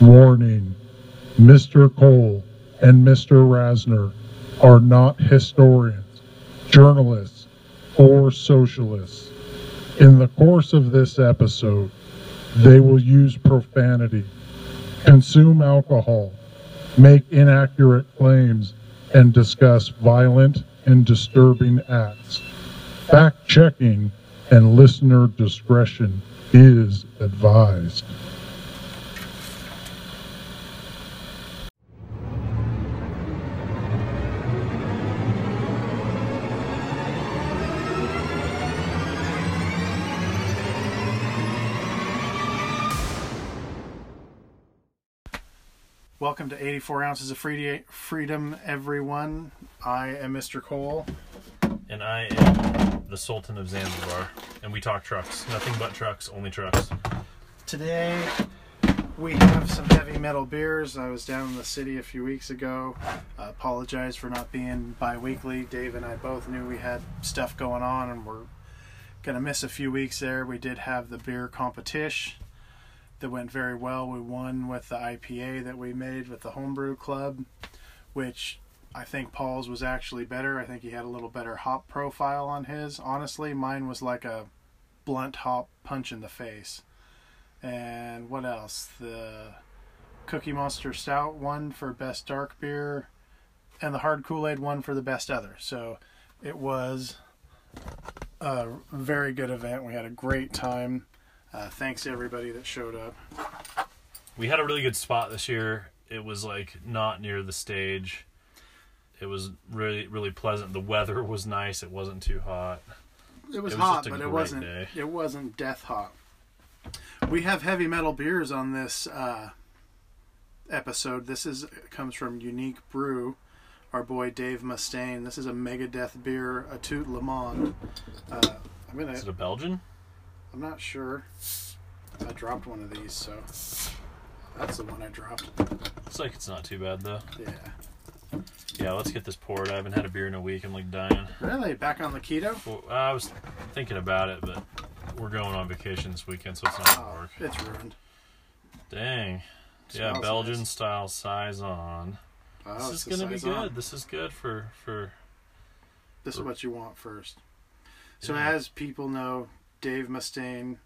Warning Mr. Cole and Mr. Rasner are not historians, journalists, or socialists. In the course of this episode, they will use profanity, consume alcohol, make inaccurate claims, and discuss violent and disturbing acts. Fact checking and listener discretion is advised. Welcome to 84 Ounces of Free- Freedom, everyone. I am Mr. Cole. And I am the Sultan of Zanzibar. And we talk trucks. Nothing but trucks, only trucks. Today, we have some heavy metal beers. I was down in the city a few weeks ago. I apologize for not being bi weekly. Dave and I both knew we had stuff going on and we're going to miss a few weeks there. We did have the beer competition that went very well. We won with the IPA that we made with the homebrew club, which I think Paul's was actually better. I think he had a little better hop profile on his. Honestly, mine was like a blunt hop punch in the face. And what else? The Cookie Monster Stout won for best dark beer, and the Hard Kool Aid won for the best other. So it was a very good event. We had a great time. Uh, thanks everybody that showed up. We had a really good spot this year. It was like not near the stage. It was really, really pleasant. The weather was nice. It wasn't too hot. It was, It was hot, but it wasn't. day. It wasn't death hot. We have heavy metal beers on this uh, episode. This is comes from Unique Brew. Our boy Dave Mustaine. This is a Megadeth beer, a Tout Le Monde. Uh, I'm gonna. Is it a Belgian? I'm not sure. I dropped one of these, so that's the one I dropped. Looks like it's not too bad though. Yeah. Yeah, let's get this poured. I haven't had a beer in a week. I'm like dying. Really? Back on the keto? Well, I was thinking about it, but we're going on vacation this weekend, so it's not gonna Oh, work. it's ruined. Dang. Yeah, Belgian nice. style saison. Oh, This is gonna be Saison. good. This is good for for This is what you want first. So, Yeah. as people know, Dave Mustaine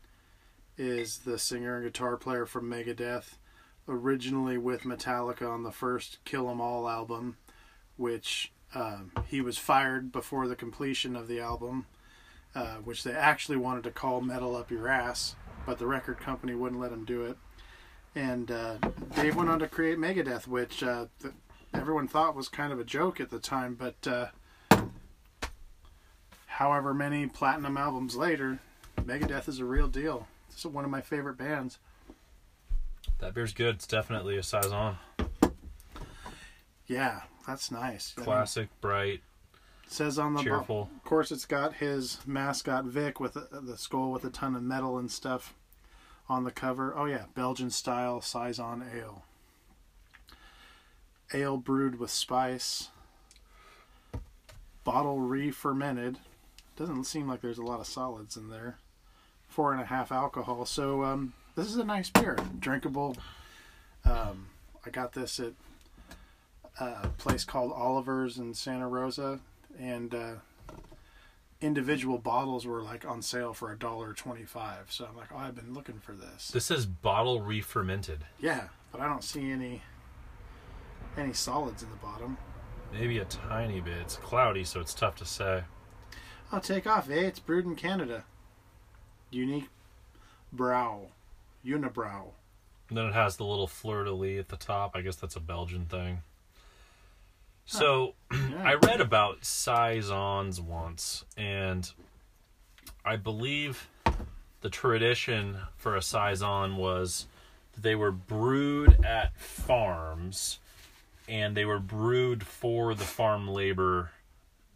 is the singer and guitar player from Megadeth, originally with Metallica on the first Kill 'Em All album, which um, he was fired before the completion of the album, uh, which they actually wanted to call Metal Up Your Ass, but the record company wouldn't let him do it. And uh, Dave went on to create Megadeth, which uh, th- everyone thought was kind of a joke at the time, but. Uh, however many platinum albums later, Megadeth is a real deal. This is one of my favorite bands. that beer's good. It's definitely a saison. Yeah, that's nice. I mean, Classic, bright, says on the bo- cheerful. Of course, it's got his mascot Vic with the, the skull with a ton of metal and stuff on the cover. Oh yeah, Belgian style saison ale. Ale brewed with spice. Bottle re-fermented. Doesn't seem like there's a lot of solids in there. Four and a half alcohol. So um, this is a nice beer, drinkable. Um, I got this at a place called Oliver's in Santa Rosa, and uh, individual bottles were like on sale for a dollar twenty-five. So I'm like, oh, I've been looking for this. This is bottle re-fermented. Yeah, but I don't see any any solids in the bottom. Maybe a tiny bit. It's cloudy, so it's tough to say. I'll take off, eh? It's brewed in Canada. Unique brow, unibrow. And then it has the little fleur de lis at the top. I guess that's a Belgian thing. So Yeah. I read about saisons once, and I believe the tradition for a saison was that they were brewed at farms, and they were brewed for the farm labor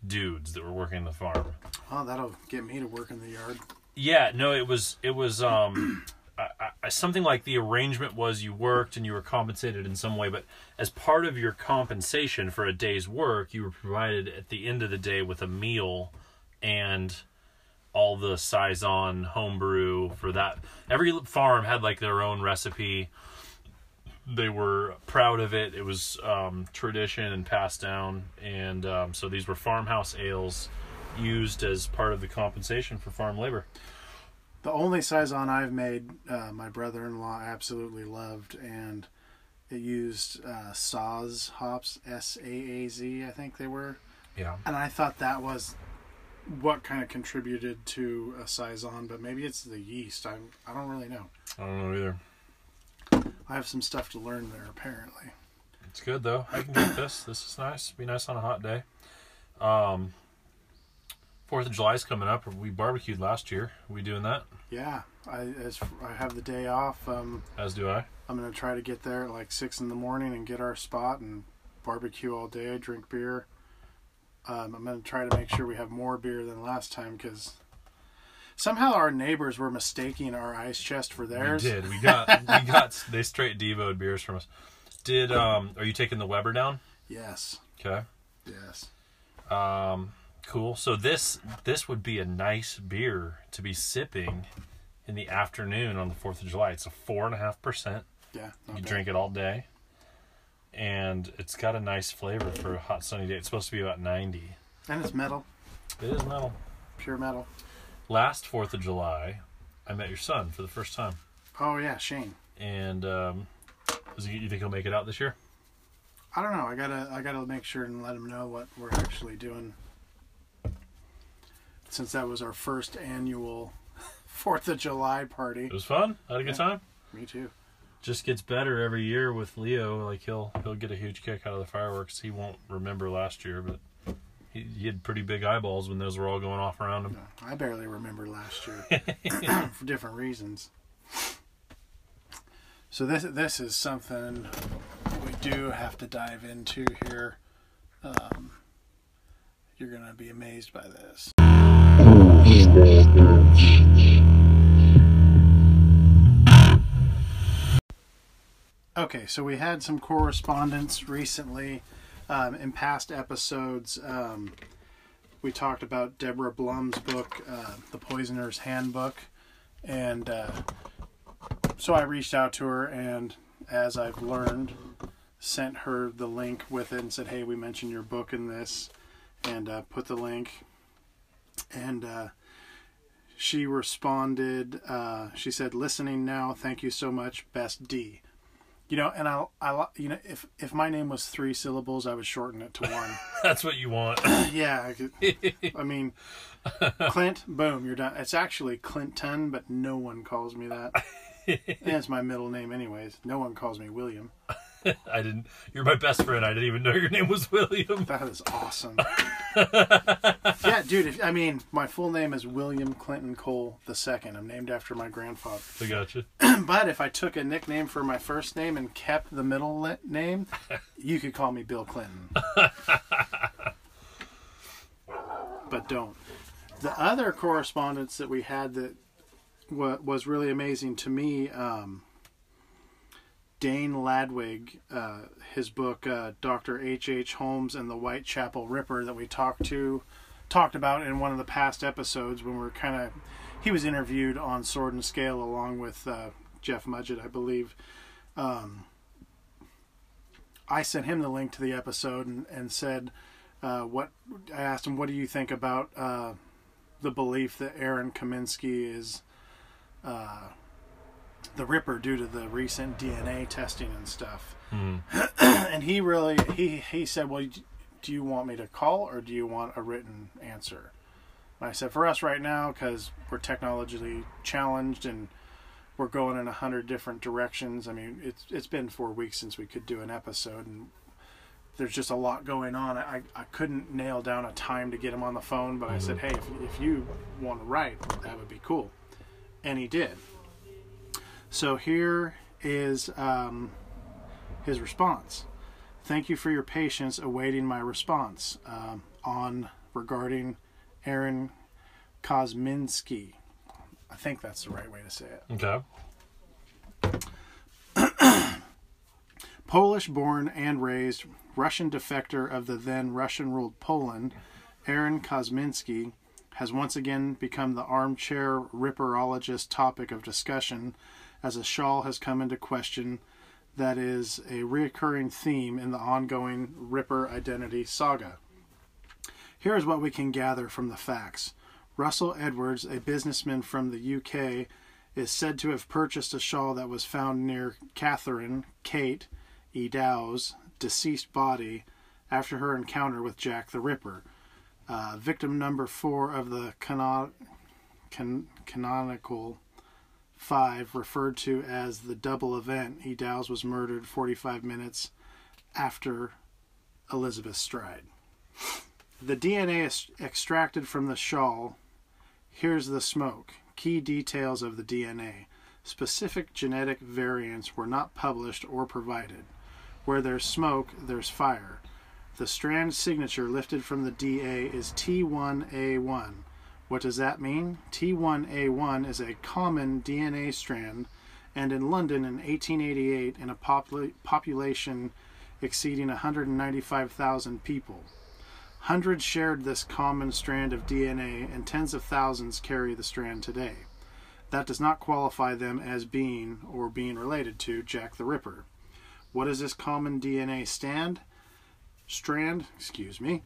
dudes that were working the farm. Oh, that'll get me to work in the yard. Yeah, no, it was it was um I, I, something like the arrangement was you worked and you were compensated in some way, but as part of your compensation for a day's work, you were provided at the end of the day with a meal and all the saison homebrew for that. Every farm had like their own recipe they were proud of it. It was um, tradition and passed down, and um, so these were farmhouse ales used as part of the compensation for farm labor. The only saison I've made, uh, my brother-in-law absolutely loved, and it used uh, hops, S A A Z, I think they were, Yeah, and I thought that was what kind of contributed to a saison, but maybe it's the yeast. I'm I don't really know. I don't know either. I have some stuff to learn there apparently. It's good though. I can get this. This is nice. Be nice on a hot day. Um, Fourth of July's coming up. We barbecued last year. we doing that? Yeah, I as I have the day off. Um, As do I. I'm gonna try to get there at like six in the morning and get our spot and barbecue all day, drink beer. Um, I'm gonna try to make sure we have more beer than last time because somehow our neighbors were mistaking our ice chest for theirs. We did. We got. we got. They straight devoed beers from us. Did um? Are you taking the Weber down? Yes, Okay. yes. Um, cool. So this this would be a nice beer to be sipping in the afternoon on the Fourth of July. It's a four and a half percent. Yeah, You bad. drink it all day, and it's got a nice flavor for a hot sunny day. It's supposed to be about ninety. and it's metal, It is metal. pure metal. Last Fourth of July, I met your son for the first time, Oh yeah, Shane. and um, is he, you think he'll make it out this year? I don't know. I gotta I gotta make sure and let him know what we're actually doing. Since that was our first annual Fourth of July party. It was fun. I had a good Yeah. time. Me too. Just gets better every year with Leo. Like he'll he'll get a huge kick out of the fireworks. He won't remember last year, but he, he had pretty big eyeballs when those were all going off around him. I barely remember last year for different reasons. So this this is something we do have to dive into here. Um, you're gonna be amazed by this. Okay, so we had some correspondence recently um, in past episodes. Um, we talked about Deborah Blum's book, uh, The Poisoner's Handbook, and uh, so I reached out to her, and as I've learned, sent her the link with it and said, "Hey, we mentioned your book in this," and uh, put the link, and uh, she responded. Uh, she said, "Listening now. Thank you so much. Best D." You know, and I, I, you know, if if my name was three syllables, I would shorten it to one. That's what you want. Yeah, I, could, I mean, Clint, boom, you're done. It's actually Clinton, but no one calls me that. and it's my middle name, anyways. No one calls me William. I didn't. You're my best friend. I didn't even know your name was William. That is awesome. yeah, dude. If, I mean, my full name is William Clinton Cole II. I'm named after my grandfather. I got you. but if I took a nickname for my first name and kept the middle name, you could call me Bill Clinton. but don't. The other correspondence that we had that wa- was really amazing to me, um, Dane Ladwig, uh, his book uh, Dr. H. H. Holmes and the Whitechapel Ripper that we talked to talked about in one of the past episodes when we were kind of he was interviewed on Sword and Scale along with uh, Jeff Mudgett, I believe. Um, I sent him the link to the episode and, and said, uh, "What?" I asked him, "What do you think about uh, the belief that Aaron Kaminsky is uh, the Ripper due to the recent DNA testing and stuff?" Hmm. and he really he he said, "Well, do you want me to call or do you want a written answer?" And I said, "For us right now, because we're technologically challenged and." we're going in a hundred different directions. I mean, it's it's been four weeks since we could do an episode, and there's just a lot going on. I I couldn't nail down a time to get him on the phone, but I said, hey, if if you want to write, that would be cool, and he did. So here is um, his response. Thank you for your patience awaiting my response um, on regarding Aaron Kosminski. I think that's the right way to say it. Okay. Polish born and raised, Russian defector of the then Russian ruled Poland, Aaron Kosminski has once again become the armchair ripperologist topic of discussion as a shawl has come into question that is a reoccurring theme in the ongoing Ripper identity saga. Here is what we can gather from the facts. Russell Edwards, a businessman from the UK, is said to have purchased a shawl that was found near Catherine, Kate, E. Dow's deceased body after her encounter with Jack the Ripper. Uh, victim number four of the can- canonical five, referred to as the double event, E. Dow's was murdered 45 minutes after Elizabeth Stride. The DNA is extracted from the shawl. Here's the smoke. Key details of the DNA. Specific genetic variants were not published or provided. Where there's smoke, there's fire. The strand signature lifted from the DA is T1A1. What does that mean? T1A1 is a common DNA strand, and in London in 1888, in a popula- population exceeding 195,000 people, hundreds shared this common strand of DNA, and tens of thousands carry the strand today. That does not qualify them as being or being related to Jack the Ripper. What is this common DNA stand? Strand, excuse me.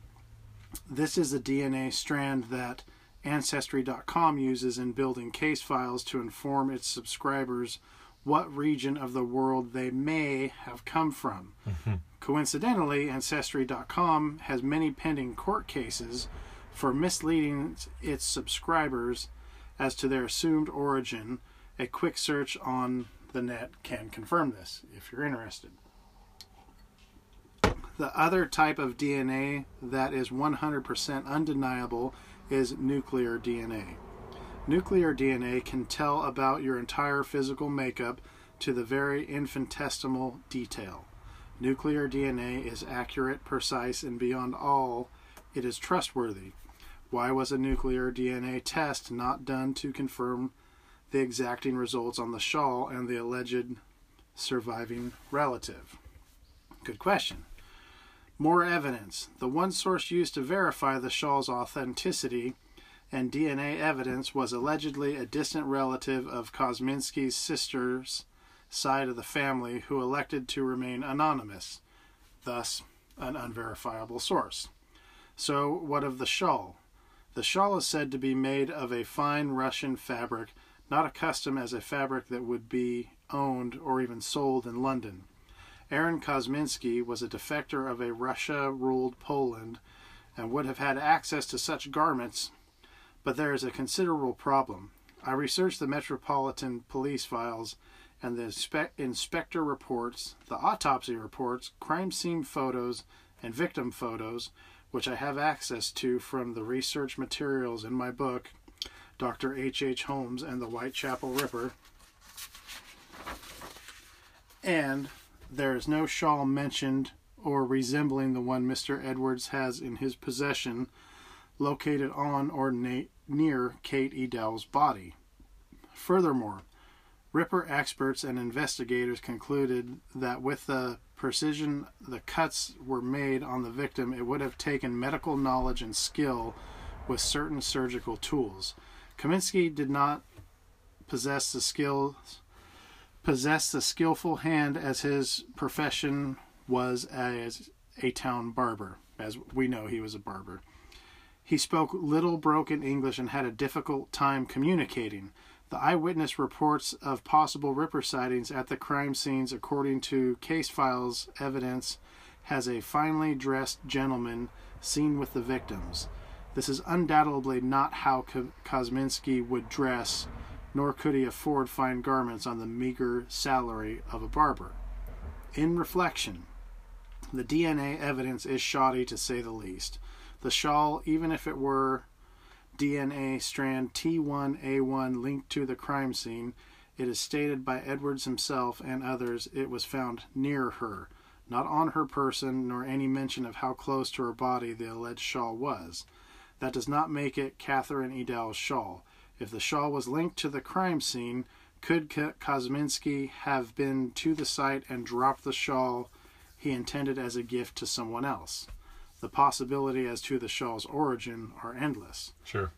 This is a DNA strand that Ancestry.com uses in building case files to inform its subscribers what region of the world they may have come from. Coincidentally, Ancestry.com has many pending court cases for misleading its subscribers as to their assumed origin. A quick search on the net can confirm this if you're interested. The other type of DNA that is 100% undeniable is nuclear DNA. Nuclear DNA can tell about your entire physical makeup to the very infinitesimal detail. Nuclear DNA is accurate, precise, and beyond all, it is trustworthy. Why was a nuclear DNA test not done to confirm the exacting results on the shawl and the alleged surviving relative? Good question. More evidence. The one source used to verify the shawl's authenticity and DNA evidence was allegedly a distant relative of Kosminski's sister's side of the family who elected to remain anonymous, thus, an unverifiable source. So, what of the shawl? The shawl is said to be made of a fine Russian fabric, not a custom as a fabric that would be owned or even sold in London. Aaron Kosminski was a defector of a Russia ruled Poland and would have had access to such garments, but there is a considerable problem. I researched the Metropolitan Police files and the inspe- inspector reports, the autopsy reports, crime scene photos, and victim photos, which I have access to from the research materials in my book, Dr. H. H. Holmes and the Whitechapel Ripper. And there is no shawl mentioned or resembling the one Mr. Edwards has in his possession located on or na- near Kate Edell's body. Furthermore, Ripper experts and investigators concluded that with the precision the cuts were made on the victim, it would have taken medical knowledge and skill with certain surgical tools. Kaminsky did not possess the skills possessed the skillful hand as his profession was as a town barber, as we know he was a barber. He spoke little broken English and had a difficult time communicating. The eyewitness reports of possible Ripper sightings at the crime scenes, according to case files evidence, has a finely dressed gentleman seen with the victims. This is undoubtedly not how Kosminski would dress, nor could he afford fine garments on the meager salary of a barber. In reflection, the DNA evidence is shoddy to say the least. The shawl, even if it were DNA strand T1A1 linked to the crime scene, it is stated by Edwards himself and others it was found near her, not on her person, nor any mention of how close to her body the alleged shawl was. That does not make it Catherine Edell's shawl. If the shawl was linked to the crime scene, could Kosminski have been to the site and dropped the shawl he intended as a gift to someone else? The possibility as to the shawl's origin are endless. Sure.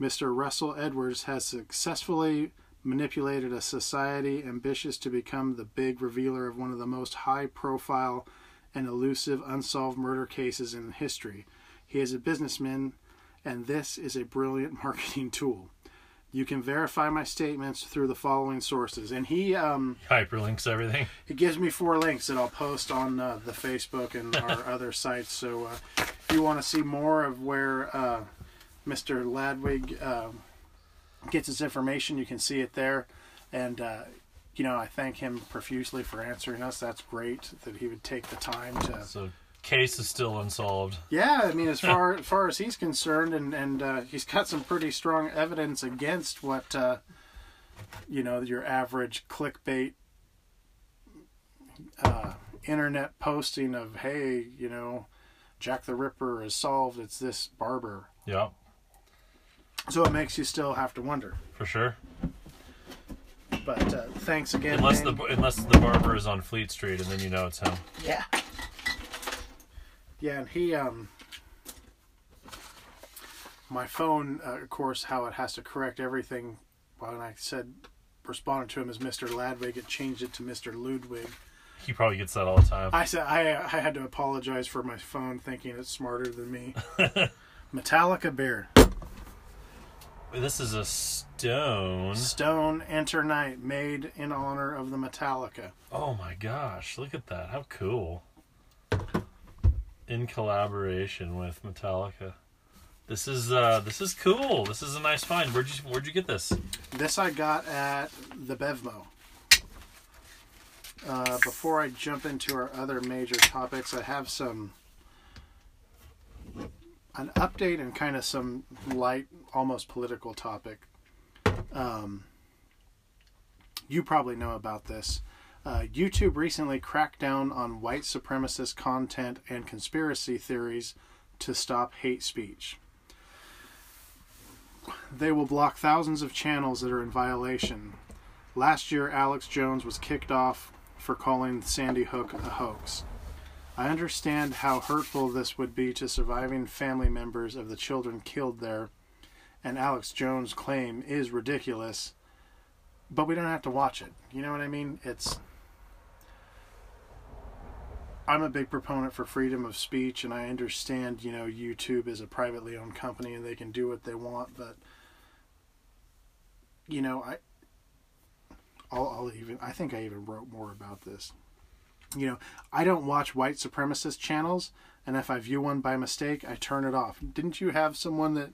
Mr. Russell Edwards has successfully manipulated a society ambitious to become the big revealer of one of the most high profile and elusive unsolved murder cases in history. He is a businessman, and this is a brilliant marketing tool. You can verify my statements through the following sources. And he um, Hyperlinks everything. he gives me four links that I'll post on uh, the Facebook and our other sites. So uh, if you want to see more of where uh, Mr. Ladwig uh, gets his information, you can see it there. And uh, you know, I thank him profusely for answering us. That's great that he would take the time to. So case is still unsolved. Yeah, I mean, as far as far as he's concerned, and and uh, he's got some pretty strong evidence against what uh, you know your average clickbait uh, internet posting of hey, you know, Jack the Ripper is solved. It's this barber. Yeah, So it makes you still have to wonder. for sure. But uh, thanks again. Unless Dane. the unless the barber is on Fleet Street, and then you know it's him. Yeah. Yeah, and he um my phone, uh, of course, how it has to correct everything. When I said responded to him as Mr. Ladwig, it changed it to Mr. Ludwig. He probably gets that all the time. I said I I had to apologize for my phone, thinking it's smarter than me. Metallica beer, This is a stone. Stone Enter Night, made in honor of the Metallica. Oh my gosh, look at that. How cool. In collaboration with Metallica. This is uh this is cool. This is a nice find. Where'd you where'd you get this? This I got at the Bevmo. Uh, before I jump into our other major topics, I have some an update and kind of some light, almost political topic. Um, you probably know about this. Uh, YouTube recently cracked down on white supremacist content and conspiracy theories to stop hate speech. They will block thousands of channels that are in violation. Last year, Alex Jones was kicked off for calling Sandy Hook a hoax. I understand how hurtful this would be to surviving family members of the children killed there, and Alex Jones' claim is ridiculous, but we don't have to watch it. You know what I mean? It's. I'm a big proponent for freedom of speech, and I understand, you know, YouTube is a privately owned company and they can do what they want, but, you know, I. I'll, I'll even. I think I even wrote more about this. You know, I don't watch white supremacist channels, and if I view one by mistake, I turn it off. Didn't you have someone that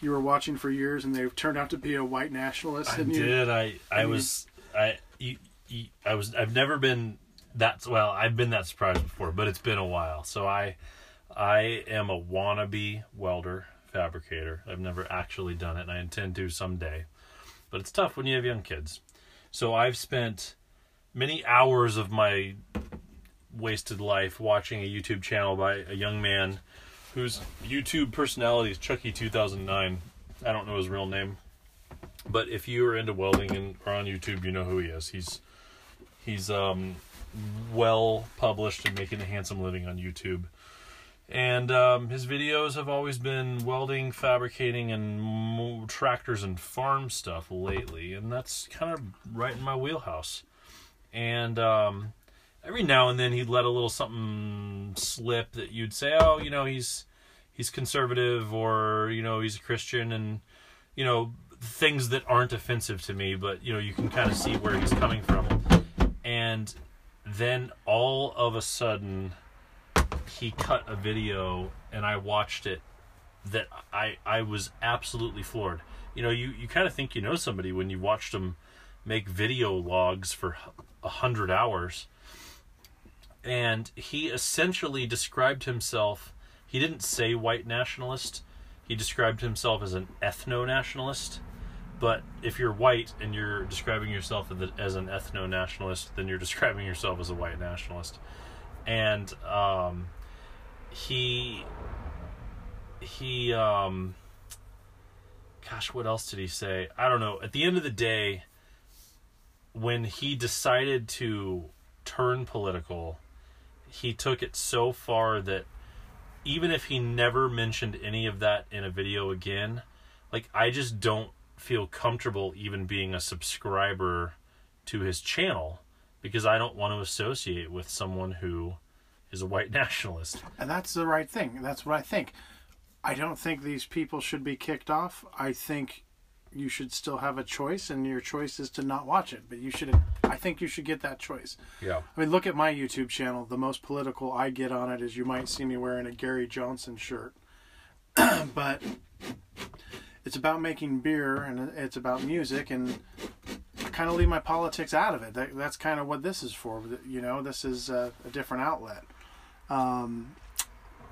you were watching for years and they turned out to be a white nationalist? I didn't you? I I was I you, you, I was I've never been that well. I've been that surprised before, but it's been a while. So I I am a wannabe welder fabricator. I've never actually done it, and I intend to someday. But it's tough when you have young kids. So I've spent many hours of my wasted life watching a YouTube channel by a young man whose YouTube personality is ChuckE2009. I don't know his real name, but if you are into welding and are on YouTube, you know who he is. He's he's um, well published and making a handsome living on YouTube. And um, his videos have always been welding, fabricating, and tractors and farm stuff lately, and that's kind of right in my wheelhouse. And um, every now and then he'd let a little something slip that you'd say, "Oh, you know, he's he's conservative," or you know, he's a Christian, and you know, things that aren't offensive to me, but you know, you can kind of see where he's coming from. And then all of a sudden, he cut a video, and I watched it. That I I was absolutely floored. You know, you you kind of think you know somebody when you watched them make video logs for a hundred hours. And he essentially described himself. He didn't say white nationalist. He described himself as an ethno nationalist. But if you're white and you're describing yourself as an ethno nationalist, then you're describing yourself as a white nationalist. And um, he he um, gosh, what else did he say? I don't know. At the end of the day, when he decided to turn political, he took it so far that even if he never mentioned any of that in a video again, like I just don't feel comfortable even being a subscriber to his channel because I don't want to associate with someone who is a white nationalist. And that's the right thing. That's what I think. I don't think these people should be kicked off. I think you should still have a choice, and your choice is to not watch it. But you should, I think you should get that choice. Yeah. I mean, look at my YouTube channel. The most political I get on it is you might see me wearing a Gary Johnson shirt. but it's about making beer and it's about music, and I kind of leave my politics out of it. That, that's kind of what this is for. You know, this is a, a different outlet. Um,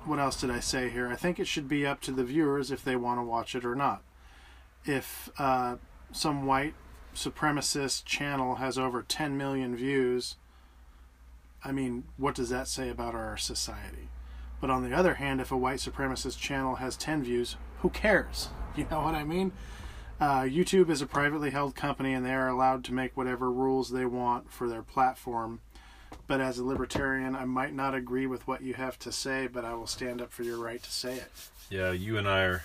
what else did I say here? I think it should be up to the viewers if they want to watch it or not. If uh, some white supremacist channel has over 10 million views, I mean, what does that say about our society? But on the other hand, if a white supremacist channel has 10 views, who cares? You know what I mean? Uh, YouTube is a privately held company and they are allowed to make whatever rules they want for their platform. But as a libertarian, I might not agree with what you have to say, but I will stand up for your right to say it. Yeah, you and I are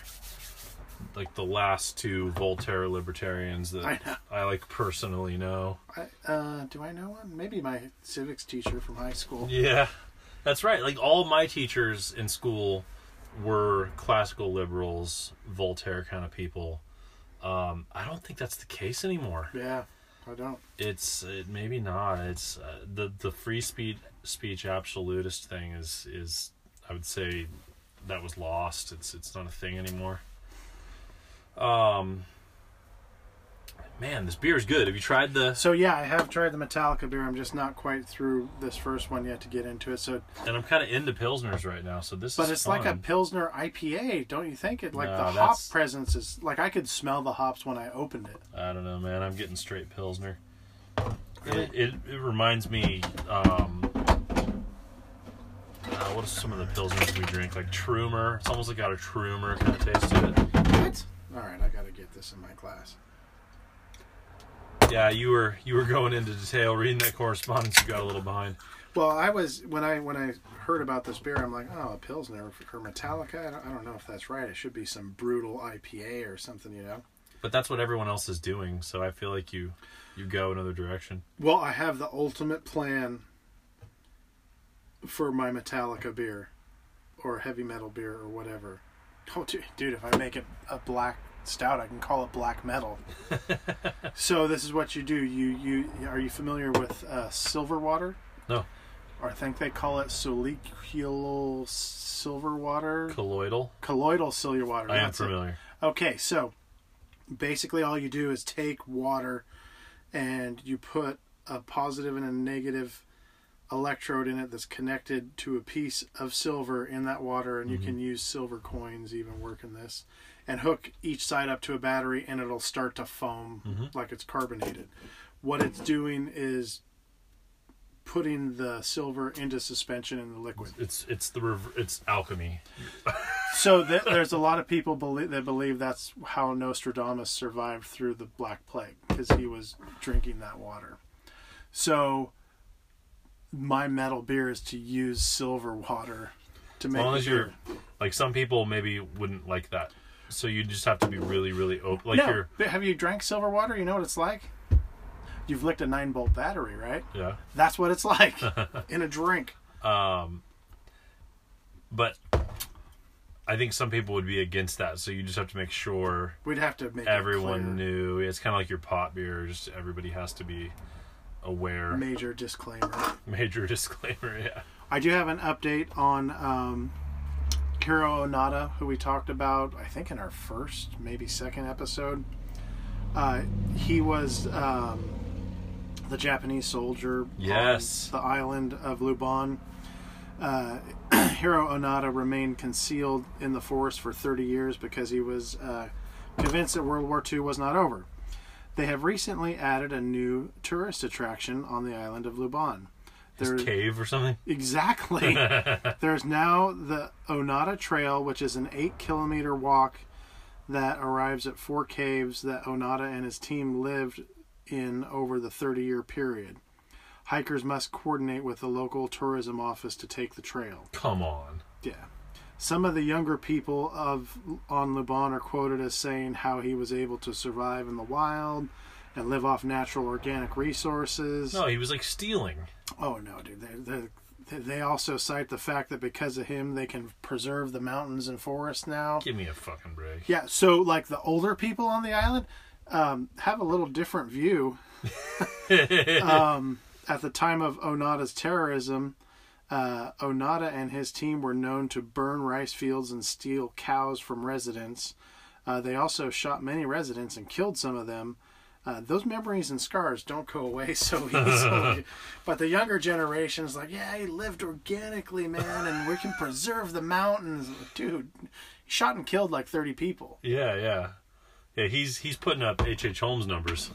like the last two Voltaire libertarians that I. I like personally know. I, uh, do I know one? Maybe my civics teacher from high school. Yeah, that's right. Like all my teachers in school were classical liberals, Voltaire kind of people. Um, I don't think that's the case anymore. Yeah, I don't. It's it, maybe not. It's uh, the the free speech speech absolutist thing is is I would say that was lost. It's it's not a thing anymore. Um, man, this beer is good. Have you tried the? So yeah, I have tried the Metallica beer. I'm just not quite through this first one yet to get into it. So, And I'm kind of into pilsners right now, so this but it's like a fun. pilsner IPA, don't you think? It like No, the hop that's- presence is like I could smell the hops when I opened it. I don't know, man. I'm getting straight pilsner. Really? It, it it reminds me. Um, uh, what are some of the pilsners we drink? Like Trumer. It's almost like got a Trumer kind of taste to it. What? All right, I got to get this in my class. Yeah, you were you were going into detail reading that correspondence. You got a little behind. Well, I was when I when I heard about this beer, I'm like, oh, a pilsner for Metallica. I don't, I don't know if that's right. It should be some brutal IPA or something, you know. But that's what everyone else is doing, so I feel like you you go another direction. Well, I have the ultimate plan for my Metallica beer or heavy metal beer or whatever. Oh, dude, dude, if I make it a black stout, I can call it black metal. so this is what you do. You you are you familiar with uh, silver water? No. Or I think they call it solicular silver water, Colloidal. colloidal silver water. I am that's it. familiar. Okay, so basically all you do is take water and you put a positive and a negative electrode in it that's connected to a piece of silver in that water and you can use silver coins even work in this and hook each side up to a battery and it'll start to foam mm-hmm. like it's carbonated. What it's doing is putting the silver into suspension in the liquid. It's it's the rev- it's alchemy. So th- there's a lot of people believe that believe that's how Nostradamus survived through the Black Plague because he was drinking that water. So my metal beer is to use silver water to As make long as you're beer. like some people maybe wouldn't like that. So you just have to be really really open. Like no, you're have you drank silver water? You know what it's like. You've licked a nine volt battery, right? yeah. That's what it's like in a drink. Um, but I think some people would be against that. So you just have to make sure We'd have to make everyone knew. It's kind of like your pot beer. Just everybody has to be aware. Major disclaimer. Major disclaimer. Yeah. I do have an update on um, Hiro Onoda, who we talked about, I think, in our first, maybe second episode. Uh, he was um, the Japanese soldier Yes. on the island of Lubang. Uh, Hiro Onoda remained concealed in the forest for 30 years because he was uh, convinced that World War II was not over. They have recently added a new tourist attraction on the island of Lubang. His There- cave or something. Exactly. There's now the Onoda Trail, which is an eight kilometer walk that arrives at four caves that Onoda and his team lived in over the 30 year period. Hikers must coordinate with the local tourism office to take the trail. Come on. Yeah. some of the younger people of on Lubang are quoted as saying how he was able to survive in the wild and live off natural organic resources. No, he was like stealing. Oh no, dude! They, they, they also cite the fact that because of him, they can preserve the mountains and forests now. Give me a fucking break. Yeah, so like the older people on the island um, have a little different view. um, at the time of Onoda's terrorism, uh, Onoda and his team were known to burn rice fields and steal cows from residents. Uh, they also shot many residents and killed some of them. Uh, those memories and scars don't go away so easily. but the younger generation's like, yeah, he lived organically, man, and we can preserve the mountains. Dude, he shot and killed like 30 people. Yeah, yeah, yeah. He's he's putting up H. H. Holmes numbers.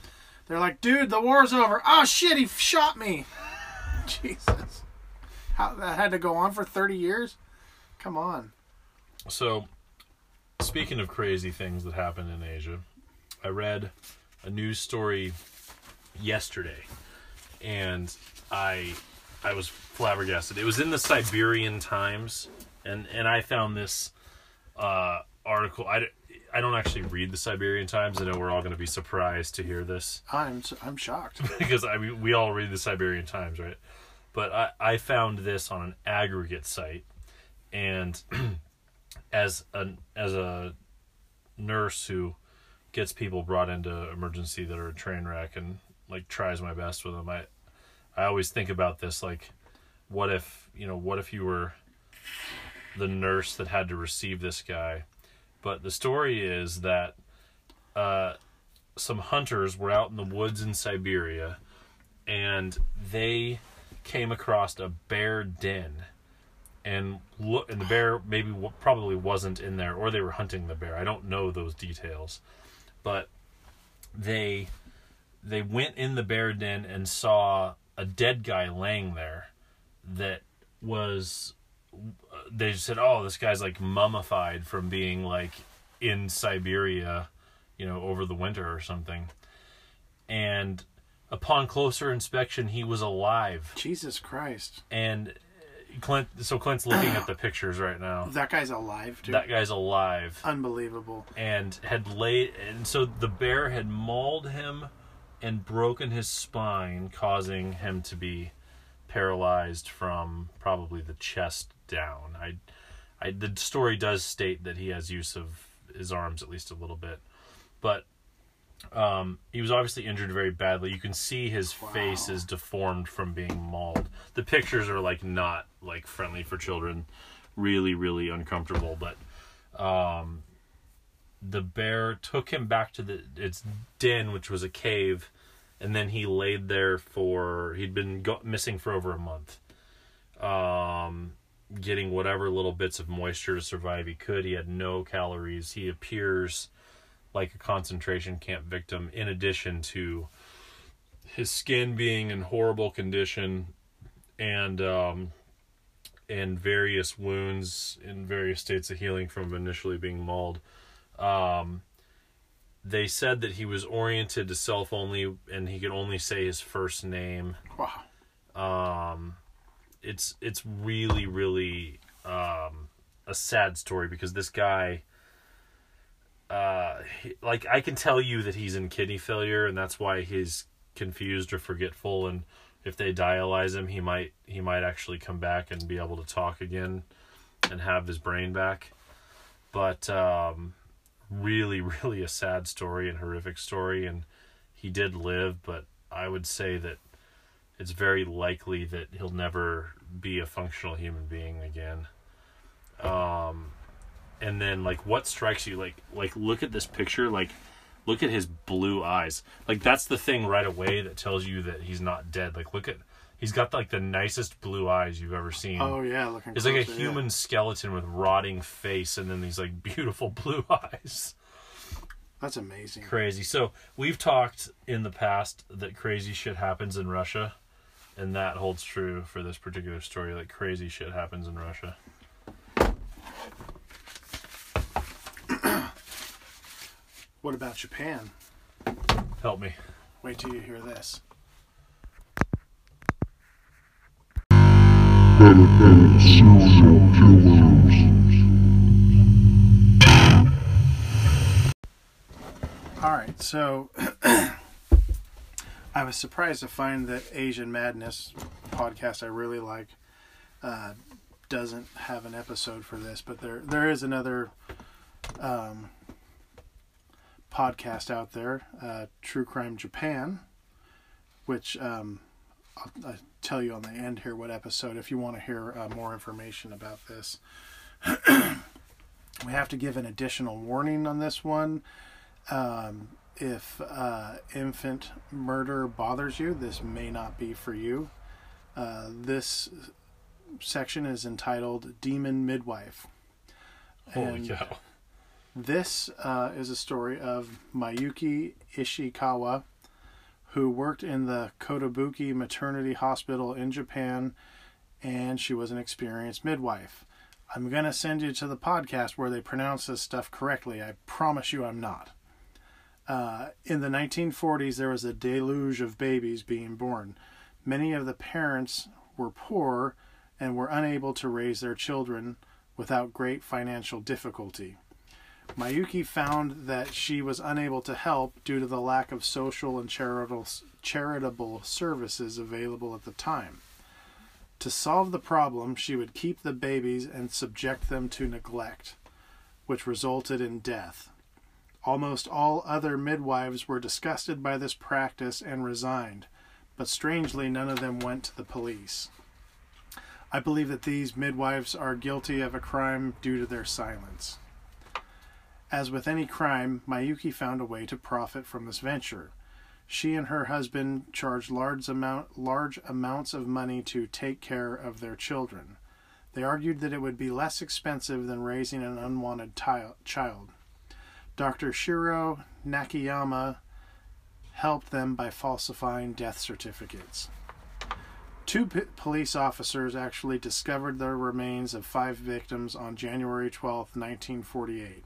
They're like, dude, the war's over. Oh shit, he shot me. Jesus. How that had to go on for 30 years? Come on. So, speaking of crazy things that happen in Asia, I read a news story yesterday, and I I was flabbergasted. It was in the Siberian Times, and and I found this uh, article. I, I don't actually read the Siberian Times. I know we're all going to be surprised to hear this I'm I'm shocked. because I mean we all read the Siberian Times, right? But I, I found this on an aggregate site, and as a as a nurse who gets people brought into emergency that are a train wreck and like tries my best with them, I I always think about this like, what if you know what if you were the nurse that had to receive this guy, but the story is that uh, some hunters were out in the woods in Siberia, and they came across a bear den. And look and the bear maybe probably wasn't in there or they were hunting the bear. I don't know those details but they they went in the bear den and saw a dead guy laying there that was they said oh this guy's like mummified from being like in siberia you know over the winter or something and upon closer inspection he was alive Jesus Christ. and Clint. So Clint's looking at the pictures right now. That guy's alive, dude. That guy's alive Unbelievable. and had laid, and so the bear had mauled him and broken his spine, causing him to be paralyzed from probably the chest down. I, I the story does state that he has use of his arms at least a little bit, but um, he was obviously injured very badly. You can see his face is deformed from being mauled. The pictures are like not like friendly for children, really really uncomfortable. But um, the bear took him back to the its den, which was a cave, and then he laid there for he'd been go- missing for over a month, um, getting whatever little bits of moisture to survive he could. He had no calories. He appears like a concentration camp victim, in addition to his skin being in horrible condition and um, and various wounds in various states of healing from initially being mauled. Um, they said that he was oriented to self only and he could only say his first name. Wow. Um, it's it's really really um, a sad story because this guy uh he- like I can tell you that he's in kidney failure and that's why he's confused or forgetful and if they dialyze him he might he might actually come back and be able to talk again and have his brain back. But um really really a sad story and horrific story and he did live but I would say that it's very likely that he'll never be a functional human being again. Um and then like what strikes you like like look at this picture like look at his blue eyes like that's the thing right away that tells you that he's not dead like look at he's got like the nicest blue eyes you've ever seen Oh yeah, looking. it's like a closer, yeah. human skeleton with rotting face and then these like beautiful blue eyes That's amazing. crazy so we've talked in the past that crazy shit happens in russia and that holds true for this particular story like crazy shit happens in russia What about Japan? Help me. Wait till you hear this. Alright, so I was surprised to find that Asian Madness podcast I really like uh, doesn't have an episode for this, but there there is another um, podcast out there, uh, True Crime Japan, which um, I'll, I'll tell you on the end here what episode if you want to hear uh, more information about this. we have to give an additional warning on this one. Um, if uh, infant murder bothers you, this may not be for you. Uh, this section is entitled Demon Midwife. Holy And cow. This uh, is a story of Mayuki Ishikawa, who worked in the Kotobuki Maternity Hospital in Japan, and she was an experienced midwife. I'm going to send you to the podcast where they pronounce this stuff correctly. I promise you I'm not. Uh, in the 1940s, there was a deluge of babies being born. Many of the parents were poor and were unable to raise their children without great financial difficulty. Mayuki found that she was unable to help due to the lack of social and charitable, charitable services available at the time. To solve the problem, she would keep the babies and subject them to neglect, which resulted in death. Almost all other midwives were disgusted by this practice and resigned, but strangely, none of them went to the police. I believe that these midwives are guilty of a crime due to their silence. As with any crime, Mayuki found a way to profit from this venture. She and her husband charged large, amount, large amounts of money to take care of their children. They argued that it would be less expensive than raising an unwanted child. Dr. Shiro Nakayama helped them by falsifying death certificates. Two p- police officers actually discovered the remains of five victims on January 12, 1948.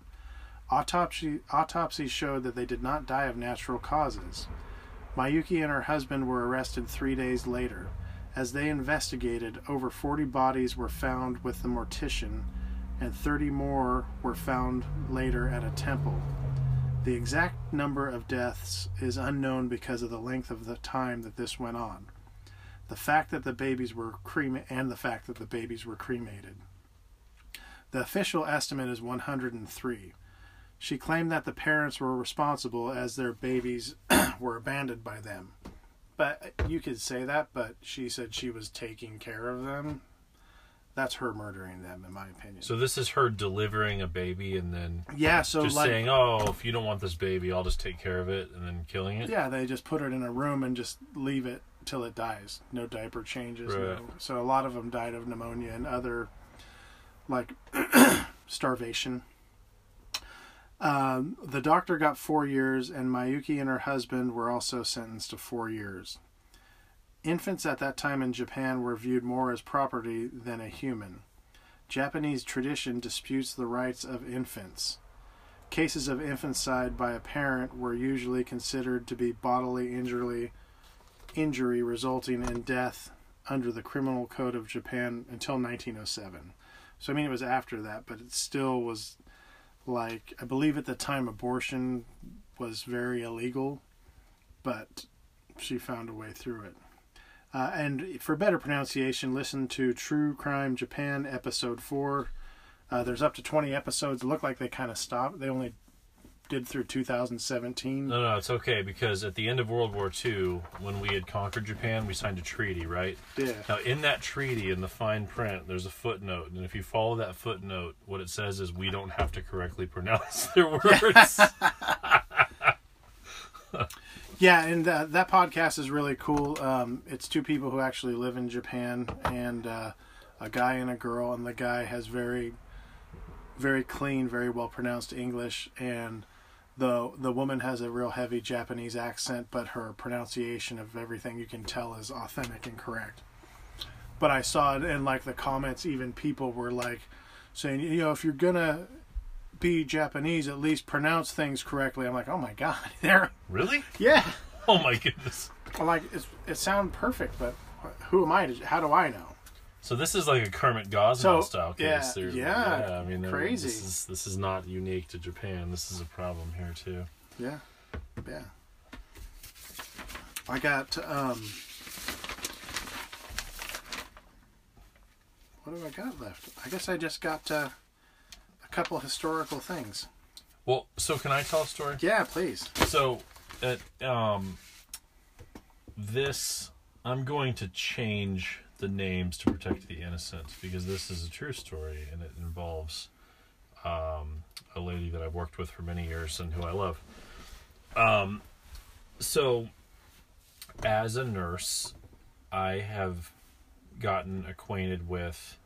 Autopsy, autopsy showed that they did not die of natural causes. Mayuki and her husband were arrested three days later. As they investigated, over 40 bodies were found with the mortician, and 30 more were found later at a temple. The exact number of deaths is unknown because of the length of the time that this went on. The fact that the babies were cremated and the fact that the babies were cremated. The official estimate is 103. She claimed that the parents were responsible as their babies were abandoned by them. But you could say that, but she said she was taking care of them. That's her murdering them, in my opinion. So this is her delivering a baby and then yeah, so just like, saying, "Oh, if you don't want this baby, I'll just take care of it," and then killing it. yeah, they just put it in a room and just leave it till it dies. No diaper changes. Right. No. So a lot of them died of pneumonia and other, like, starvation. Um, the doctor got four years, and Mayuki and her husband were also sentenced to four years. Infants at that time in Japan were viewed more as property than a human. Japanese tradition disputes the rights of infants. Cases of infanticide by a parent were usually considered to be bodily injury, injury resulting in death under the Criminal Code of Japan until 1907. So I mean, it was after that, but it still was like I believe at the time abortion was very illegal, but she found a way through it. Uh, and for better pronunciation, listen to True Crime Japan episode four. Uh, there's up to 20 episodes. It looked like they kind of stopped. They only did through 2017. No, no, it's okay because at the end of World War II, when we had conquered Japan, we signed a treaty, right? Yeah. Now, in that treaty, in the fine print, there's a footnote, and if you follow that footnote, what it says is we don't have to correctly pronounce their words. Yeah, and uh, that podcast is really cool. Um, it's two people who actually live in Japan, and uh, a guy and a girl, and the guy has very, very clean, very well pronounced English, and the the woman has a real heavy Japanese accent, but her pronunciation of everything you can tell is authentic and correct. But I saw it in like the comments, even people were like saying, you know, if you're gonna be Japanese, at least pronounce things correctly. I'm like, oh my god, they're really? yeah. Oh my goodness. I'm like, it's, it sounds perfect, but who am I? To, how do I know? So this is like a Kermit Gosnell So, style case. yeah, yeah, I mean, crazy. This is this is not unique to Japan. This is a problem here too. Yeah. Yeah. I got um what do I got left? I guess I just got uh, a couple historical things. Well, so can I tell a story? Yeah, please. So, uh, um, this I'm going to change the names to protect the innocent because this is a true story and it involves um, a lady that I've worked with for many years and who I love. Um, so, as a nurse, I have gotten acquainted with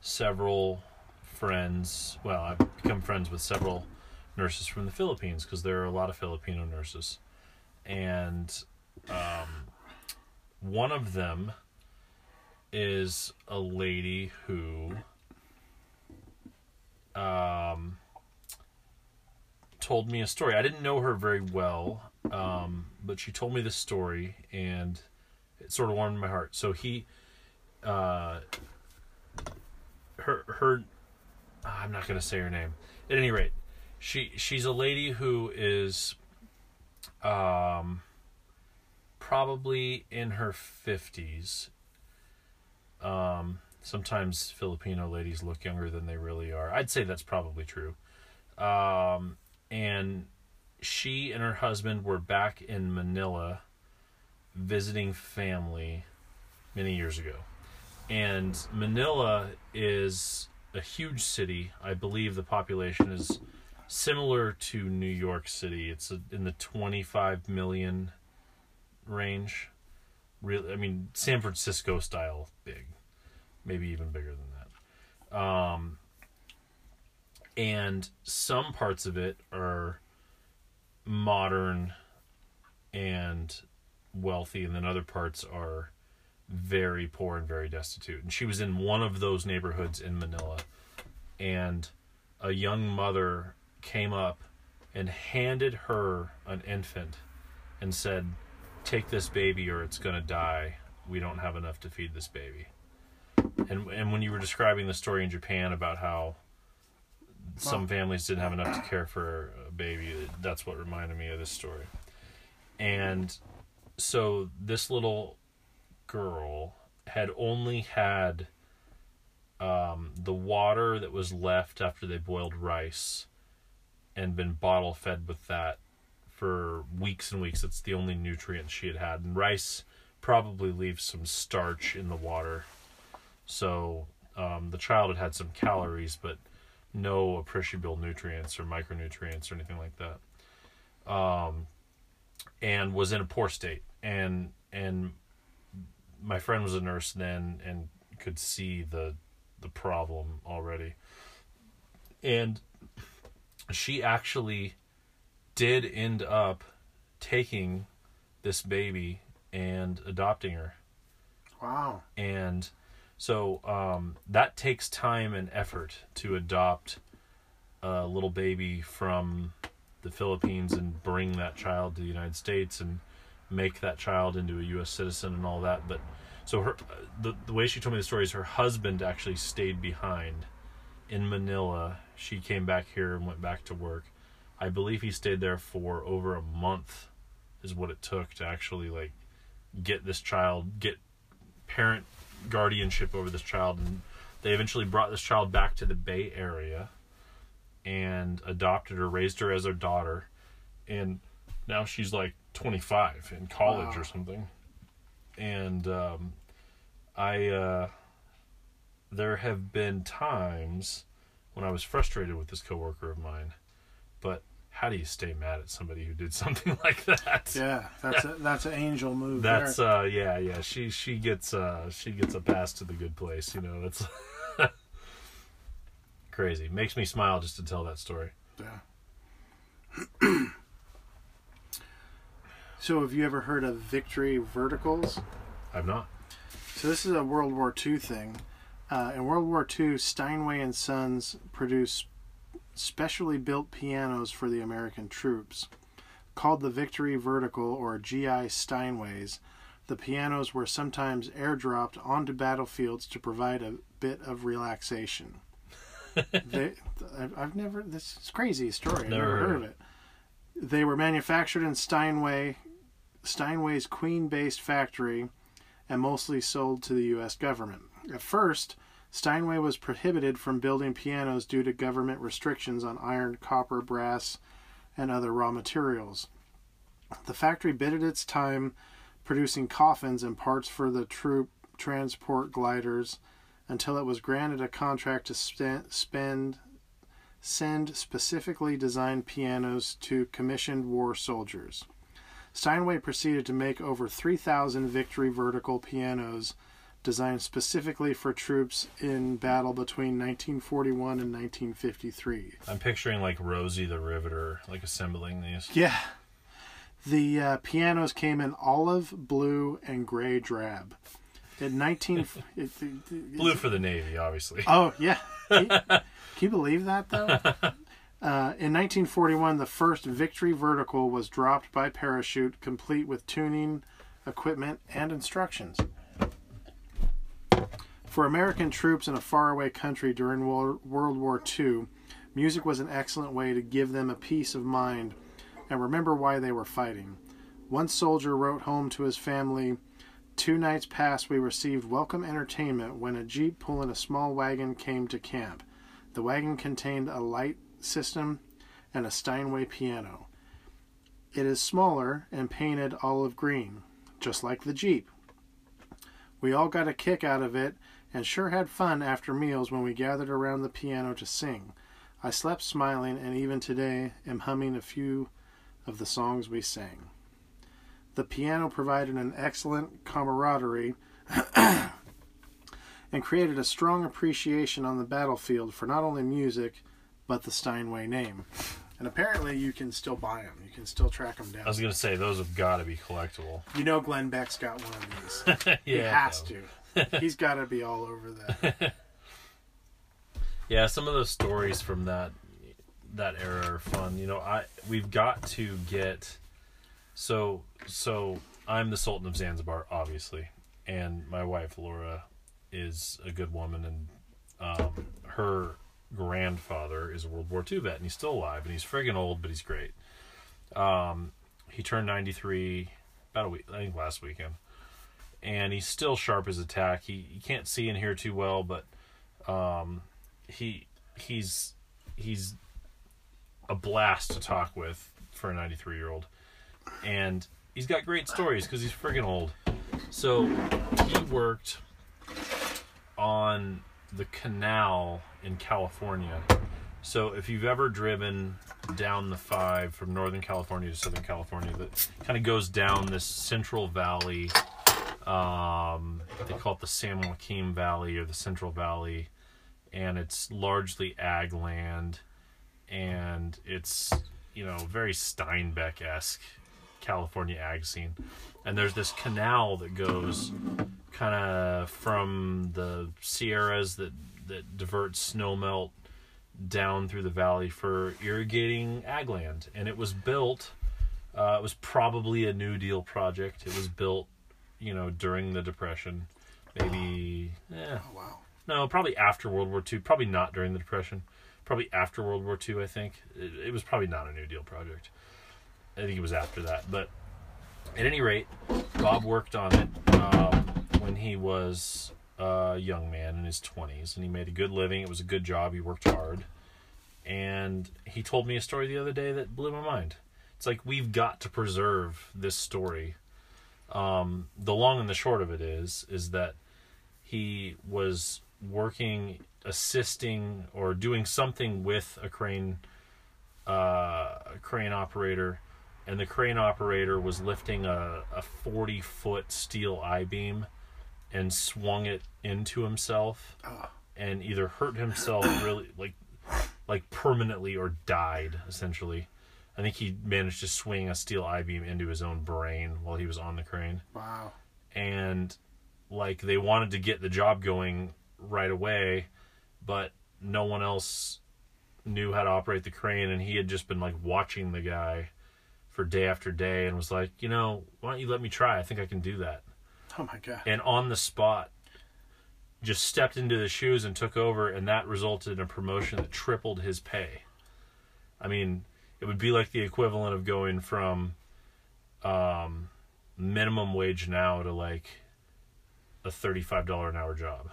several friends. Well, I've become friends with several nurses from the Philippines because there are a lot of Filipino nurses. And um, one of them is a lady who um, told me a story. I didn't know her very well, um, but she told me this story, and it sort of warmed my heart. So he, uh, her, her, I'm not going to say her name. At any rate, she she's a lady who is, um, probably in her fifties. Um, sometimes Filipino ladies look younger than they really are. I'd say that's probably true. Um, and she and her husband were back in Manila visiting family many years ago. And Manila is a huge city. I believe the population is similar to New York City. It's in the 25 million range. Really, I mean, San Francisco style big, maybe even bigger than that. Um, and some parts of it are modern and wealthy, and then other parts are very poor and very destitute. And she was in one of those neighborhoods in Manila, and a young mother came up and handed her an infant and said, Take this baby or it's going to die. We don't have enough to feed this baby. And, and when you were describing the story in Japan about how some families didn't have enough to care for a baby, that's what reminded me of this story. And so this little girl had only had um, the water that was left after they boiled rice and been bottle fed with that for weeks and weeks. It's the only nutrient she had had. And rice probably leaves some starch in the water. So um, the child had had some calories, but no appreciable nutrients or micronutrients or anything like that. Um, and was in a poor state. And and my friend was a nurse then and could see the the problem already. And she actually did end up taking this baby and adopting her. Wow. And so um, that takes time and effort to adopt a little baby from the Philippines and bring that child to the United States and make that child into a U.S. citizen and all that. But so her the the way she told me the story is her husband actually stayed behind in Manila. She came back here and went back to work. I believe he stayed there for over a month, is what it took to actually like get this child, get parent guardianship over this child, and they eventually brought this child back to the Bay Area and adopted her, raised her as their daughter, and now she's like 25 in college Wow. or something. And um, I, uh, there have been times when I was frustrated with this coworker of mine, but how do you stay mad at somebody who did something like that? Yeah, that's a, that's an angel move. That's there. uh yeah yeah she she gets uh she gets a pass to the good place you know that's crazy makes me smile just to tell that story Yeah. so, have you ever heard of Victory Verticals? I've not So this is a World War II thing. Uh, in World War II, Steinway and Sons produced specially built pianos for the American troops. Called the Victory Vertical or GI Steinways, the pianos were sometimes airdropped onto battlefields to provide a bit of relaxation. they, I've- never. This is crazy story. I've Never never heard of of it. They were manufactured in Steinway, Steinway's Queen-based factory, and mostly sold to the U.S. government. At first, Steinway was prohibited from building pianos due to government restrictions on iron, copper, brass, and other raw materials. The factory bided its time producing coffins and parts for the troop transport gliders until it was granted a contract to spend, send specifically designed pianos to commissioned war soldiers. Steinway proceeded to make over 3,000 Victory vertical pianos designed specifically for troops in battle between 1941 and 1953. I'm picturing like Rosie the Riveter, like assembling these. Yeah. The uh, pianos came in olive, blue, and gray drab. In 19. it, it, it, Blue for the Navy, obviously. Oh, yeah. Can you, can you believe that, though? Uh, in 1941, the first Victory Vertical was dropped by parachute, complete with tuning, equipment, and instructions. For American troops in a faraway country during World War II, music was an excellent way to give them a peace of mind and remember why they were fighting. One soldier wrote home to his family Two nights past, we received welcome entertainment when a jeep pulling a small wagon came to camp. The wagon contained a light system and a Steinway piano. It is smaller and painted olive green, just like the Jeep. We all got a kick out of it and sure had fun after meals when we gathered around the piano to sing. I slept smiling and even today am humming a few of the songs we sang. The piano provided an excellent camaraderie and created a strong appreciation on the battlefield for not only music but the Steinway name. And apparently, you can still buy them. You can still track them down. I was gonna say those have got to be collectible. You know, Glenn Beck's got one of these. he has to. He's got to be all over that. Yeah, some of those stories from that that era are fun. You know, I we've got to get so so I'm the Sultan of Zanzibar, obviously, and my wife Laura is a good woman, and um, her grandfather is a World War II vet, and he's still alive, and he's friggin' old, but he's great. Um, he turned 93 about a week, I think last weekend, and he's still sharp as a tack. He, he can't see in here too well, but um, he he's he's a blast to talk with for a 93 year old and he's got great stories because he's friggin' old. So he worked on the canal in california. So if you've ever driven down the five from northern california to southern california that kind of goes down this central valley um, they call it the san joaquin valley or the central valley and it's largely ag land and it's you know very Steinbeck esque California ag scene. And there's this canal that goes kind of from the Sierras that that diverts snowmelt down through the valley for irrigating ag land, and it was built. Uh, it was probably a New Deal project. It was built, you know, during the Depression, maybe. Eh, Oh, wow. no, probably after World War II. Probably not during the Depression. Probably after World War II, I think. It, it was probably not a New Deal project. I think it was after that. But at any rate, Bob worked on it um, when he was a young man in his 20s, and he made a good living. It was a good job. He worked hard. And he told me a story the other day that blew my mind. It's like we've got to preserve this story. Um, the long and the short of it is, is that he was working assisting or doing something with a crane uh, a crane operator and the crane operator was lifting a, a 40 foot steel i-beam and swung it into himself and either hurt himself really like like permanently or died essentially i think he managed to swing a steel i-beam into his own brain while he was on the crane Wow. and like they wanted to get the job going right away but no one else knew how to operate the crane and he had just been like watching the guy for day after day and was like you know why don't you let me try i think i can do that Oh my god. and on the spot just stepped into the shoes and took over and that resulted in a promotion that tripled his pay i mean it would be like the equivalent of going from um, minimum wage now to like a thirty-five dollar an hour job.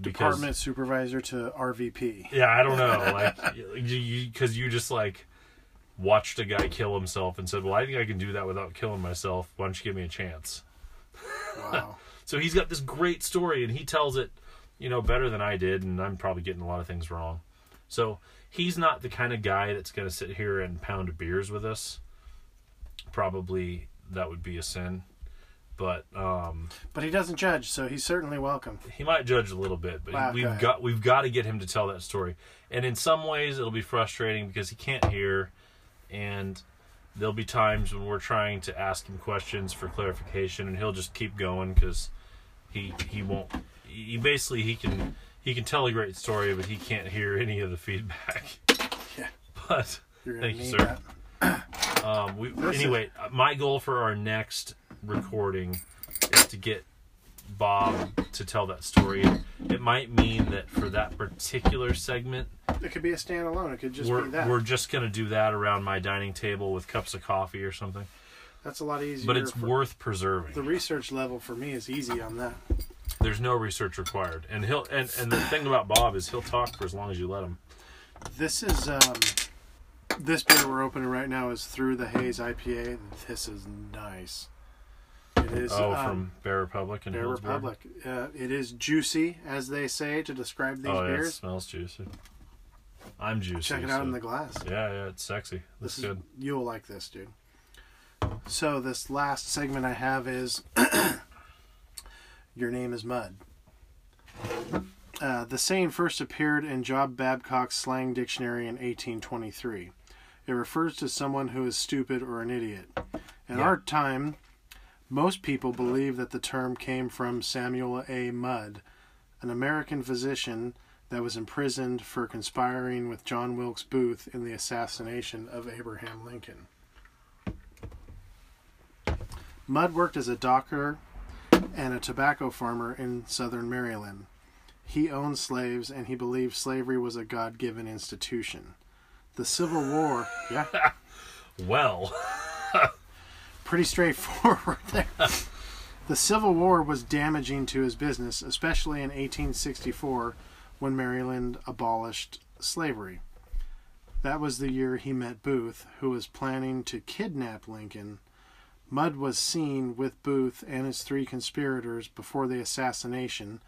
Because- Department supervisor to RVP. yeah, I don't know, like because you, 'cause you just like watched a guy kill himself and said, "Well, I think I can do that without killing myself. Why don't you give me a chance?" Wow. So he's got this great story, and he tells it, you know, better than I did, and I'm probably getting a lot of things wrong. So he's not the kind of guy that's going to sit here and pound beers with us. Probably that would be a sin, but um, but he doesn't judge, so he's certainly welcome. he might judge a little bit. But Wow, we've okay. got we've got to get him to tell that story, and in some ways it'll be frustrating because he can't hear, and there'll be times when we're trying to ask him questions for clarification, and he'll just keep going because he he won't. He basically he can he can tell a great story, but he can't hear any of the feedback. Yeah. But Thank you, sir. um, we, anyway, my goal for our next recording is to get Bob to tell that story. It might mean that for that particular segment, It could be a standalone. It could just we're be that. we're just gonna do that around my dining table with cups of coffee or something. That's a lot easier. But it's worth preserving. the research level for me is easy on that. There's no research required, and he'll and and the thing about Bob is he'll talk for as long as you let him. This is um, this beer we're opening right now is through the Haze IPA. This is nice. It is Oh, um, from Bear Republic and Bear Healdsburg. Republic. Uh, it is juicy, as they say to describe these beers. Oh, yeah, it smells juicy. I'm juicy. Check it out so- in the glass. Yeah, yeah, it's sexy. This is good. you'll like this, dude. So this last segment I have is your name is Mud. Uh, the saying first appeared in John Badcock's slang dictionary in 1823. It refers to someone who is stupid or an idiot. In Yeah. our time, most people believe that the term came from Samuel A. Mudd, an American physician that was imprisoned for conspiring with John Wilkes Booth in the assassination of Abraham Lincoln. Mudd worked as a docker and a tobacco farmer in southern Maryland. He owned slaves and he believed slavery was a God given institution. The Civil War, yeah, Well, pretty straightforward there. The Civil War was damaging to his business, especially in 1864 when Maryland abolished slavery. That was the year he met Booth, who was planning to kidnap Lincoln. Mudd was seen with Booth and his three conspirators before the assassination.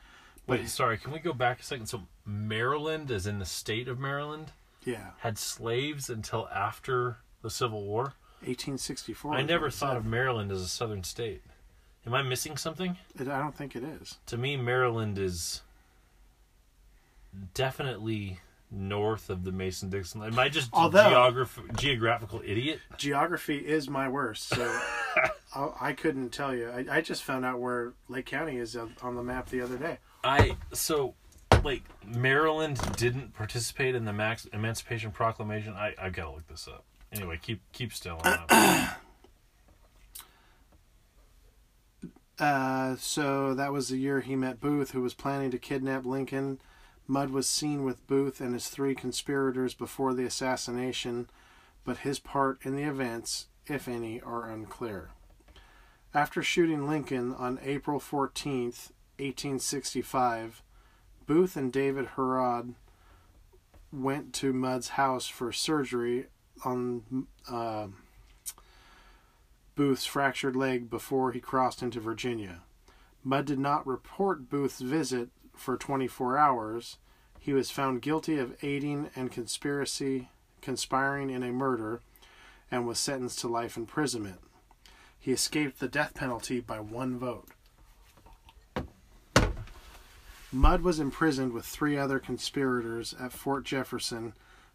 wait, sorry. Can we go back a second? So Maryland, is in the state of Maryland, Yeah, had slaves until after the Civil War. 1864. I never thought of Maryland as a southern state. Am I missing something? It, I don't think it is. To me, Maryland is definitely north of the Mason-Dixon. line. Am I just Although- geograph- geographical idiot? Geography is my worst, so I, I couldn't tell you. I, I just found out where Lake County is on the map the other day. I so like Maryland didn't participate in the Max Emancipation Proclamation. I I gotta look this up. Anyway, keep keep still on. Uh, so that was the year he met Booth, who was planning to kidnap Lincoln. Mudd was seen with Booth and his three conspirators before the assassination, but his part in the events, if any, are unclear. After shooting Lincoln on April 14th, 1865, Booth and David Herold went to Mudd's house for surgery on uh, Booth's fractured leg before he crossed into Virginia. Mudd did not report Booth's visit for 24 hours. He was found guilty of aiding and conspiracy, conspiring in a murder, and was sentenced to life imprisonment. He escaped the death penalty by one vote. Mudd was imprisoned with three other conspirators at Fort Jefferson,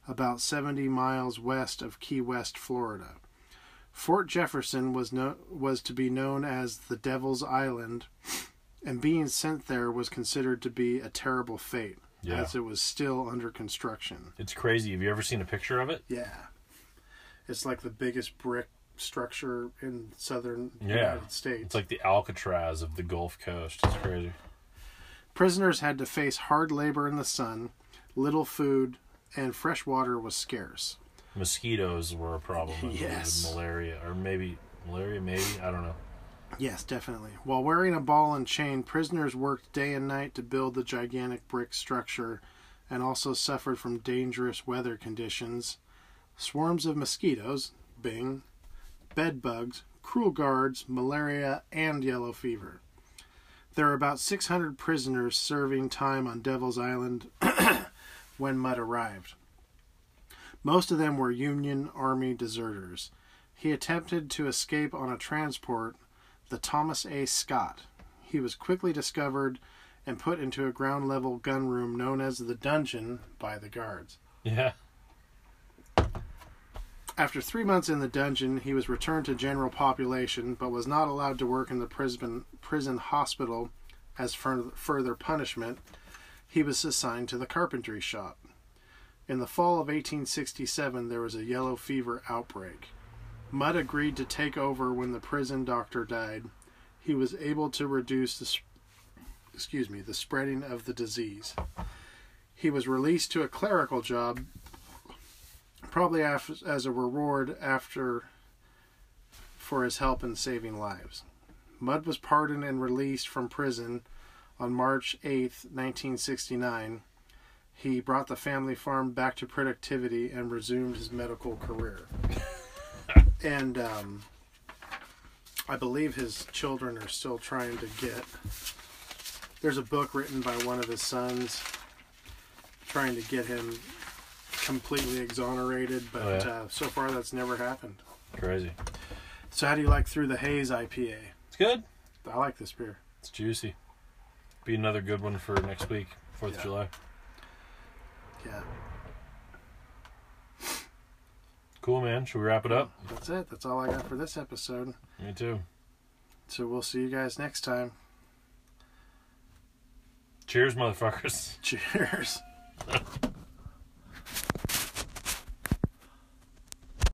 about 70 miles west of Key West, Florida. Fort Jefferson was no, was to be known as the Devil's Island, and being sent there was considered to be a terrible fate, Yeah. as it was still under construction. It's crazy. Have you ever seen a picture of it? Yeah, it's like the biggest brick structure in southern Yeah. United States. It's like the Alcatraz of the Gulf Coast. It's crazy. Prisoners had to face hard labor in the sun, little food, and fresh water was scarce. mosquitoes were a problem. Yes. malaria or maybe malaria. Maybe I don't know. Yes, definitely. While wearing a ball and chain, prisoners worked day and night to build the gigantic brick structure and also suffered from dangerous weather conditions. Swarms of mosquitoes, Bing, bed bugs, cruel guards, malaria, and yellow fever. There were about 600 prisoners serving time on Devil's Island when Mudd arrived. Most of them were Union Army deserters. He attempted to escape on a transport the Thomas A. Scott. He was quickly discovered and put into a ground level gun room known as the dungeon by the guards. Yeah. After three months in the dungeon, he was returned to general population but was not allowed to work in the prison, prison hospital as fur- further punishment. He was assigned to the carpentry shop. In the fall of 1867, there was a yellow fever outbreak. Mudd agreed to take over when the prison doctor died. He was able to reduce the, excuse me, the spreading of the disease. He was released to a clerical job, probably as a reward after for his help in saving lives. Mudd was pardoned and released from prison on March 8, 1969. He brought the family farm back to productivity and resumed his medical career. And um, I believe his children are still trying to get. There's a book written by one of his sons trying to get him completely exonerated, but Oh, yeah. uh, so far that's never happened. Crazy. So, how do you like Through the Haze IPA? It's good. I like this beer. It's juicy. Be another good one for next week, Fourth Yeah. of July. Yeah, Cool, man. Should we wrap it up? that's it. That's all I got for this episode. Me too. So, we'll see you guys next time. Cheers, motherfuckers. Cheers.